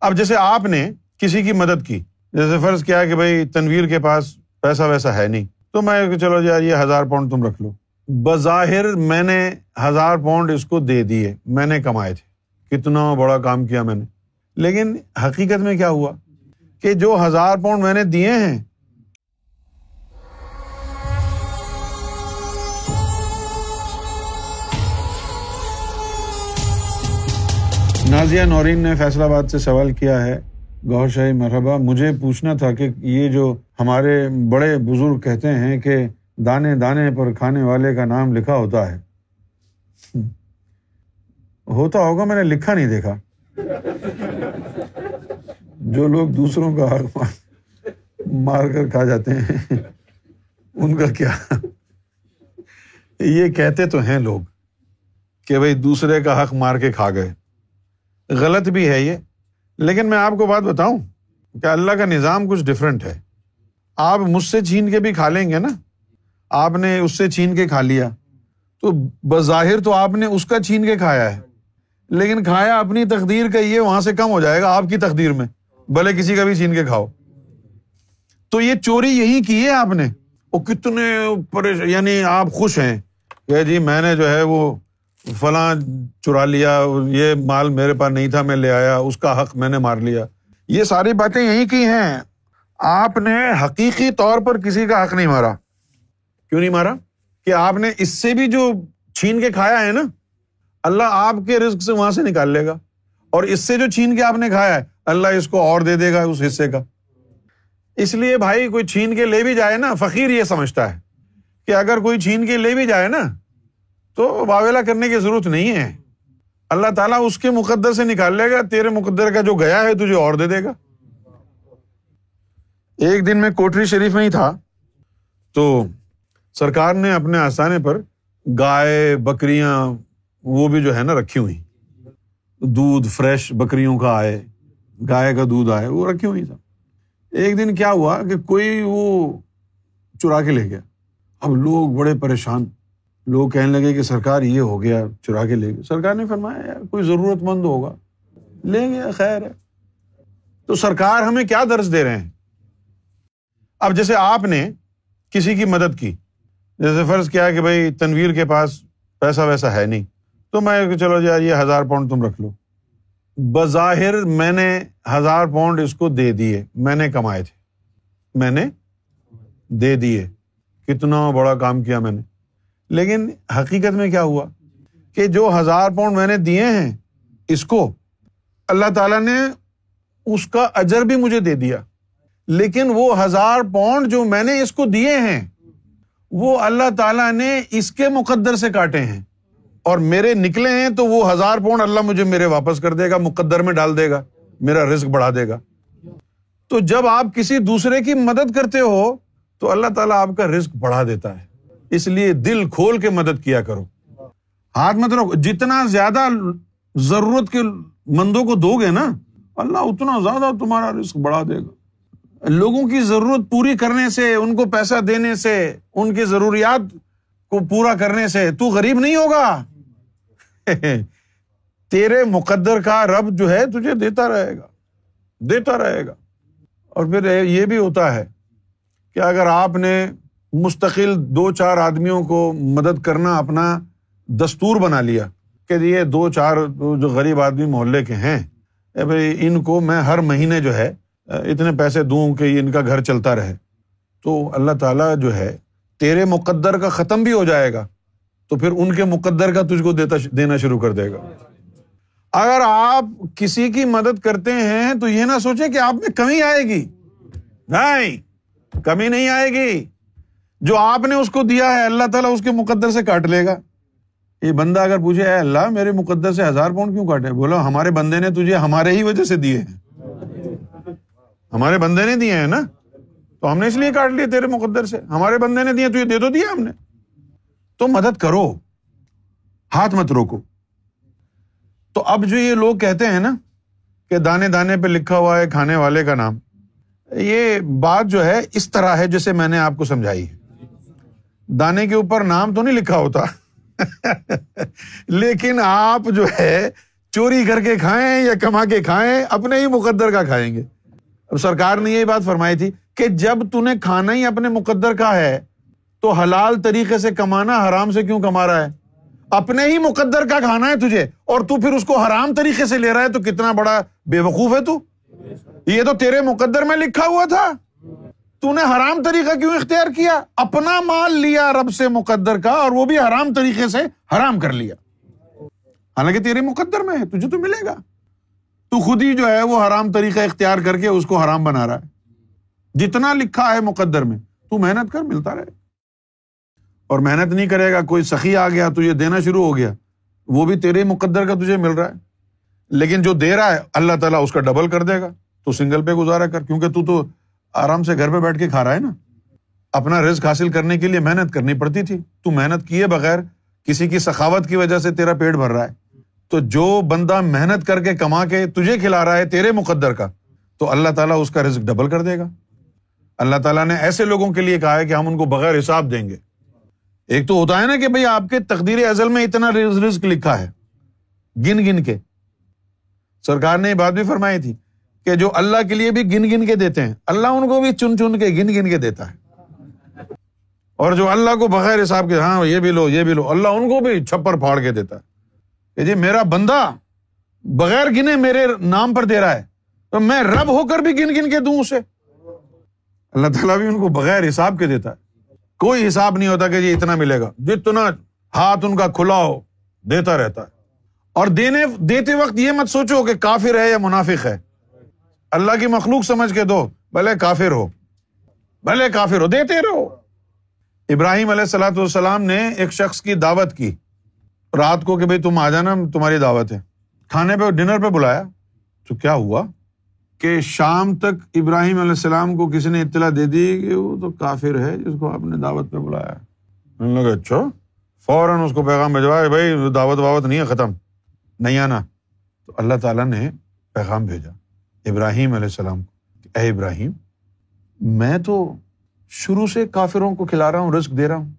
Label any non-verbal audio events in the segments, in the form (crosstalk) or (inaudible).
اب جیسے آپ نے کسی کی مدد کی، جیسے فرض کیا کہ بھائی تنویر کے پاس پیسہ ویسا ہے نہیں، تو میں چلو یار یہ ہزار پاؤنڈ تم رکھ لو۔ بظاہر میں نے ہزار پاؤنڈ اس کو دے دیے، میں نے کمائے تھے۔ کتنا بڑا کام کیا میں نے۔ لیکن حقیقت میں کیا ہوا کہ جو ہزار پاؤنڈ میں نے دیے ہیں نازیہ نورین نے فیصلہ آباد سے سوال کیا ہے۔ گور شاہی، مرحبا، مجھے پوچھنا تھا کہ یہ جو ہمارے بڑے بزرگ کہتے ہیں کہ دانے دانے پر کھانے والے کا نام لکھا ہوتا ہے۔ ہوتا ہوگا، میں نے لکھا نہیں دیکھا۔ جو لوگ دوسروں کا حق مار کر کھا جاتے ہیں، ان کا کیا؟ یہ کہتے تو ہیں لوگ کہ بھائی دوسرے کا حق مار کے کھا گئے۔ غلط بھی ہے یہ۔ لیکن میں آپ کو بات بتاؤں کہ اللہ کا نظام کچھ ڈفرینٹ ہے۔ آپ مجھ سے چھین کے بھی کھا لیں گے نا۔ آپ نے اس سے چھین کے کھا لیا۔ تو بظاہر تو آپ نے اس کا چھین کے کھایا ہے۔ لیکن کھایا اپنی تقدیر کا یہ وہاں سے کم ہو جائے گا آپ کی تقدیر میں۔ بھلے کسی کا بھی چھین کے کھاؤ۔ تو یہ چوری یہی کی ہے آپ نے؟ وہ کتنے یعنی آپ خوش ہیں۔ کہ جی میں نے جو ہے وہ فلاں چرا لیا، یہ مال میرے پاس نہیں تھا، میں لے آیا، اس کا حق میں نے مار لیا۔ یہ ساری باتیں یہی کی ہیں۔ آپ نے حقیقی طور پر کسی کا حق نہیں مارا۔ کیوں نہیں مارا؟ کہ آپ نے اس سے بھی جو چھین کے کھایا ہے نا، اللہ آپ کے رزق سے وہاں سے نکال لے گا۔ اور اس سے جو چھین کے آپ نے کھایا ہے، اللہ اس کو اور دے دے گا اس حصے کا۔ اس لیے بھائی، کوئی چھین کے لے بھی جائے نا، فقیر یہ سمجھتا ہے کہ اگر کوئی چھین کے لے بھی جائے نا تو واویلا کرنے کی ضرورت نہیں ہے۔ اللہ تعالیٰ اس کے مقدر سے نکال لے گا، تیرے مقدر کا جو گیا ہے تجھے اور دے دے گا۔ ایک دن میں کوٹری شریف میں ہی تھا۔ تو سرکار نے اپنے آسانے پر گائے، بکریاں، وہ بھی جو ہے نا رکھی ہوئی۔ دودھ فریش بکریوں کا آئے، گائے کا دودھ آئے، وہ رکھی ہوئی تھا۔ ایک دن کیا ہوا کہ کوئی وہ چرا کے لے گیا۔ اب لوگ بڑے پریشان۔ لوگ کہنے لگے کہ سرکار یہ ہو گیا چرا کے لے گئے۔ سرکار نے فرمایا، یار، کوئی ضرورت مند ہوگا۔ لے گیا خیر ہے۔ تو سرکار ہمیں کیا درج دے رہے ہیں؟ اب جیسے آپ نے کسی کی مدد کی، جیسے فرض کیا کہ بھائی، تنویر کے پاس پیسہ ویسا ہے نہیں، تو میں چلو یار، یہ ہزار پاؤنڈ تم رکھ لو۔ بظاہر میں نے ہزار پاؤنڈ اس کو دے دیے، میں نے کمائے تھے۔ میں نے دے دیے۔ کتنا بڑا کام کیا میں نے۔ لیکن حقیقت میں کیا ہوا کہ جو ہزار پاؤنڈ میں نے دیے ہیں اس کو، اللہ تعالیٰ نے اس کا اجر بھی مجھے دے دیا۔ لیکن وہ ہزار پاؤنڈ جو میں نے اس کو دیے ہیں، وہ اللہ تعالیٰ نے اس کے مقدر سے کاٹے ہیں۔ اور میرے نکلے ہیں تو وہ ہزار پاؤنڈ اللہ مجھے میرے واپس کر دے گا، مقدر میں ڈال دے گا، میرا رسک بڑھا دے گا۔ تو جب آپ کسی دوسرے کی مدد کرتے ہو، تو اللہ تعالیٰ آپ کا رسک بڑھا دیتا ہے۔ اس لیے دل کھول کے مدد کیا کرو۔ ہاتھ مت رکھو۔ جتنا زیادہ ضرورت کے مندوں کو دو گے نا، اللہ اتنا زیادہ تمہارا رسک بڑھا دے گا۔ لوگوں کی ضرورت پوری کرنے سے، ان کو پیسہ دینے سے، ان کی ضروریات کو پورا کرنے سے تو غریب نہیں ہوگا۔ (laughs) تیرے مقدر کا رب جو ہے تجھے دیتا رہے گا۔ دیتا رہے گا۔ اور پھر یہ بھی ہوتا ہے کہ اگر آپ نے مستقل دو چار آدمیوں کو مدد کرنا اپنا دستور بنا لیا کہ یہ دو چار جو غریب آدمی محلے کے ہیں بھائی ان کو میں ہر مہینے جو ہے، اتنے پیسے دوں کہ ان کا گھر چلتا رہے۔ تو اللہ تعالیٰ جو ہے، تیرے مقدر کا ختم بھی ہو جائے گا۔ تو پھر ان کے مقدر کا تجھ کو دیتا دینا شروع کر دے گا۔ اگر آپ کسی کی مدد کرتے ہیں تو یہ نہ سوچے کہ آپ میں کمی آئے گی۔ نہیں، کمی نہیں آئے گی۔ جو آپ نے اس کو دیا ہے، اللہ تعالیٰ اس کے مقدر سے کاٹ لے گا۔ یہ بندہ اگر پوچھے، اے اللہ، میرے مقدر سے ہزار پاؤنڈ کیوں کاٹے؟ بولو ہمارے بندے نے تجھے ہمارے ہی وجہ سے دیے ہیں۔ ہمارے بندے نے دیے ہیں نا؟ تو ہم نے اس لیے کاٹ لیے تیرے مقدر سے۔ ہمارے بندے نے دیے تو یہ دے تو دیا ہم نے۔ تو مدد کرو، ہاتھ مت روکو۔ تو اب جو یہ لوگ کہتے ہیں نا کہ دانے دانے پہ لکھا ہوا ہے، کھانے والے کا نام، یہ بات جو ہے اس طرح ہے جیسے میں نے آپ کو سمجھائی ہے۔ دانے کے اوپر نام تو نہیں لکھا ہوتا۔ لیکن آپ جو ہے چوری کر کے کھائیں یا کما کے کھائیں، اپنے ہی مقدر کا کھائیں گے۔ اب سرکار نے یہی بات فرمائی تھی کہ جب نے کھانا ہی اپنے مقدر کا ہے، تو حلال طریقے سے کمانا حرام سے کیوں کما رہا ہے؟ اپنے ہی مقدر کا کھانا ہے تجھے اور تو پھر اس کو حرام طریقے سے لے رہا ہے، تو کتنا بڑا بے وقوف ہے تو؟ یہ تو تیرے مقدر میں لکھا ہوا تھا۔ تو نے حرام طریقہ کیوں اختیار کیا؟ اپنا مال لیا رب سے مقدر کا اور وہ بھی حرام طریقے سے حرام کر لیا۔ حالانکہ تیرے مقدر میں ہے، تجھے تو ملے گا۔ تو خود ہی جو ہے وہ حرام طریقہ اختیار کر کے اس کو حرام بنا رہا ہے۔ جتنا لکھا ہے مقدر میں، تو محنت کر، ملتا رہے۔ اور محنت نہیں کرے گا، کوئی سخی آ گیا تو یہ دینا شروع ہو گیا۔ وہ بھی تیرے مقدر کا تجھے مل رہا ہے۔ لیکن جو دے رہا ہے، اللہ تعالیٰ اس کا ڈبل کر دے گا۔ تو سنگل پہ گزارا کر، کیونکہ تو تو آرام سے گھر پہ بیٹھ کے کھا رہا ہے نا۔ اپنا رزق حاصل کرنے کے لیے محنت کرنی پڑتی تھی۔ تو محنت کیے بغیر کسی کی سخاوت کی وجہ سے تیرا پیٹ بھر رہا ہے۔ تو جو بندہ محنت کر کے کما کے تجھے کھلا رہا ہے تیرے مقدر کا، تو اللہ تعالیٰ اس کا رزق ڈبل کر دے گا۔ اللہ تعالیٰ نے ایسے لوگوں کے لیے کہا ہے کہ ہم ان کو بغیر حساب دیں گے۔ ایک تو ہوتا ہے نا کہ بھائی آپ کے تقدیر ازل میں اتنا رزق لکھا ہے۔ گن گن کے۔ سرکار نے یہ بات بھی فرمائی تھی۔ کہ جو اللہ کے لیے بھی گن گن کے دیتے ہیں، اللہ ان کو بھی چن چن کے گن گن کے دیتا ہے۔ اور جو اللہ کو بغیر حساب کے ہاں یہ بھی لو، یہ بھی لو، اللہ ان کو بھی چھپر پھاڑ کے دیتا ہے۔ کہ جی میرا بندہ بغیر گنے میرے نام پر دے رہا ہے، تو میں رب ہو کر بھی گن گن کے دوں اسے۔ اللہ تعالیٰ بھی ان کو بغیر حساب کے دیتا ہے۔ کوئی حساب نہیں ہوتا کہ جی اتنا ملے گا۔ جتنا ہاتھ ان کا کھلا ہو، دیتا رہتا ہے۔ اور دینے، دیتے وقت یہ مت سوچو کہ کافر ہے یا منافق ہے۔ اللہ کی مخلوق سمجھ کے دو، بھلے کافر ہو۔ بھلے کافر ہو، دیتے رہو۔ ابراہیم علیہ السلاۃ والسلام نے ایک شخص کی دعوت کی۔ رات کو کہ بھائی تم آ جانا، تمہاری دعوت ہے۔ کھانے پہ، ڈنر پہ بلایا۔ تو کیا ہوا؟ کہ شام تک ابراہیم علیہ السلام کو کسی نے اطلاع دے دی کہ وہ تو کافر ہے جس کو آپ نے دعوت پہ بلایا۔ لگا اچھا۔ فوراً اس کو پیغام بھجوایا بھائی دعوت واوت نہیں ہے، ختم۔ نہیں آنا۔ تو اللہ تعالیٰ نے پیغام بھیجا۔ ابراہیم علیہ السلام اے ابراہیم، میں تو شروع سے کافروں کو کھلا رہا ہوں رسک دے رہا ہوں،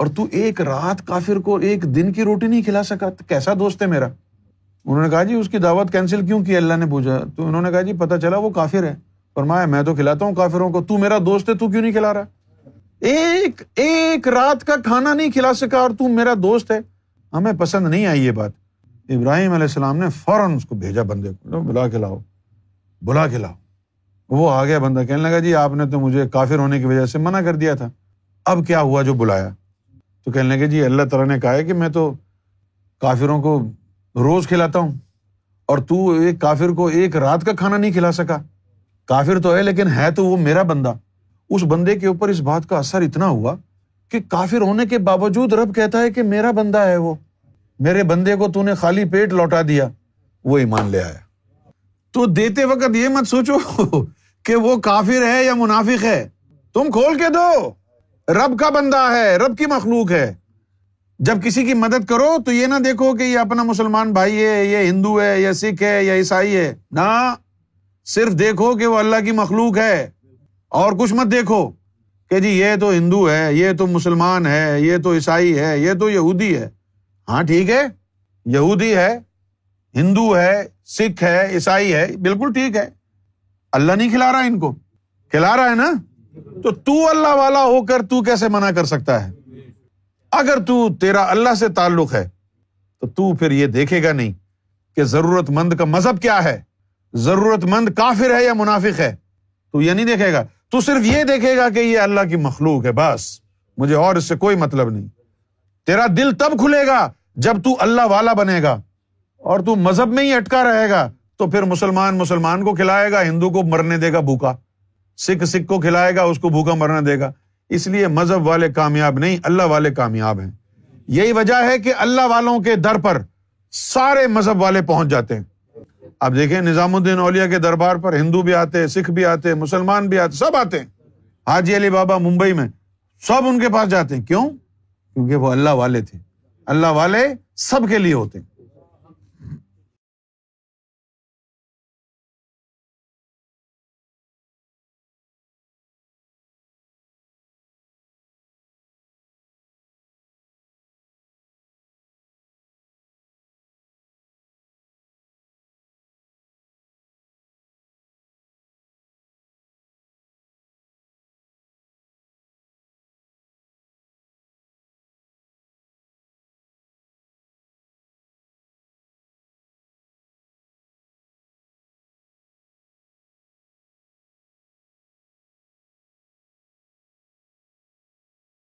اور تو ایک رات کافر کو ایک دن کی روٹی نہیں کھلا سکا، تو کیسا دوست ہے میرا؟ انہوں نے کہا جی اس کی دعوت کینسل کیوں کی؟ اللہ نے پوچھا تو انہوں نے کہا جی پتا چلا وہ کافر ہے۔ فرمایا، میں تو کھلاتا ہوں کافروں کو، تو میرا دوست ہے، تو کیوں نہیں کھلا رہا؟ ایک ایک رات کا کھانا نہیں کھلا سکا، اور تو میرا دوست ہے۔ ہمیں پسند نہیں آئی یہ بات۔ ابراہیم علیہ السلام نے فوراً اس کو بھیجا بندے کو بلا کے لاؤ۔ بلا کے لاؤ وہ آ گیا بندہ کہنے لگا جی آپ نے تو مجھے کافر ہونے کی وجہ سے منع کر دیا تھا۔ اب کیا ہوا جو بلایا؟ تو کہنے لگے جی اللہ تعالیٰ نے کہا ہے کہ میں تو کافروں کو روز کھلاتا ہوں اور تو ایک کافر کو ایک رات کا کھانا نہیں کھلا سکا۔ کافر تو ہے، لیکن ہے تو وہ میرا بندہ۔ اس بندے کے اوپر اس بات کا اثر اتنا ہوا کہ کافر ہونے کے باوجود رب کہتا ہے کہ میرا بندہ ہے وہ۔ میرے بندے کو تو نے خالی پیٹ لوٹا دیا، وہ ایمان لے آیا۔ تو دیتے وقت یہ مت سوچو کہ وہ کافر ہے یا منافق ہے۔ تم کھول کے دو۔ رب کا بندہ ہے، رب کی مخلوق ہے۔ جب کسی کی مدد کرو تو یہ نہ دیکھو کہ یہ اپنا مسلمان بھائی ہے، یہ ہندو ہے یا سکھ ہے یا عیسائی ہے۔ نہ، صرف دیکھو کہ وہ اللہ کی مخلوق ہے۔ اور کچھ مت دیکھو کہ جی یہ تو ہندو ہے، یہ تو مسلمان ہے، یہ تو عیسائی ہے، یہ تو یہودی ہے۔ ہاں ٹھیک ہے۔ یہودی ہے، ہندو ہے سکھ ہے، عیسائی ہے، بالکل ٹھیک ہے۔ اللہ نہیں کھلا رہا ان کو۔ کھلا رہا ہے نا؟ تو تو اللہ والا ہو کر تو کیسے منع کر سکتا ہے؟ اگر تو تیرا اللہ سے تعلق ہے، تو تو پھر یہ دیکھے گا نہیں کہ ضرورت مند کا مذہب کیا ہے۔ ضرورت مند کافر ہے یا منافق ہے؟ تو یہ نہیں دیکھے گا۔ تو صرف یہ دیکھے گا کہ یہ اللہ کی مخلوق ہے، بس۔ مجھے اور اس سے کوئی مطلب نہیں۔ تیرا دل تب کھلے گا جب تو اللہ والا بنے گا۔ اور تو مذہب میں ہی اٹکا رہے گا، تو پھر مسلمان مسلمان کو کھلائے گا، ہندو کو مرنے دے گا بھوکا، سکھ سکھ کو کھلائے گا، اس کو بھوکا مرنا دے گا۔ اس لیے مذہب والے کامیاب نہیں، اللہ والے کامیاب ہیں۔ یہی وجہ ہے کہ اللہ والوں کے در پر سارے مذہب والے پہنچ جاتے ہیں۔ اب دیکھیں نظام الدین اولیا کے دربار پر ہندو بھی آتے، سکھ بھی آتے، مسلمان بھی آتے، سب آتے ہیں۔ حاجی علی بابا ممبئی میں سب ان کے پاس جاتے ہیں۔ کیوں؟ کیونکہ وہ اللہ والے تھے۔ اللہ والے سب کے لیے ہوتے ہیں۔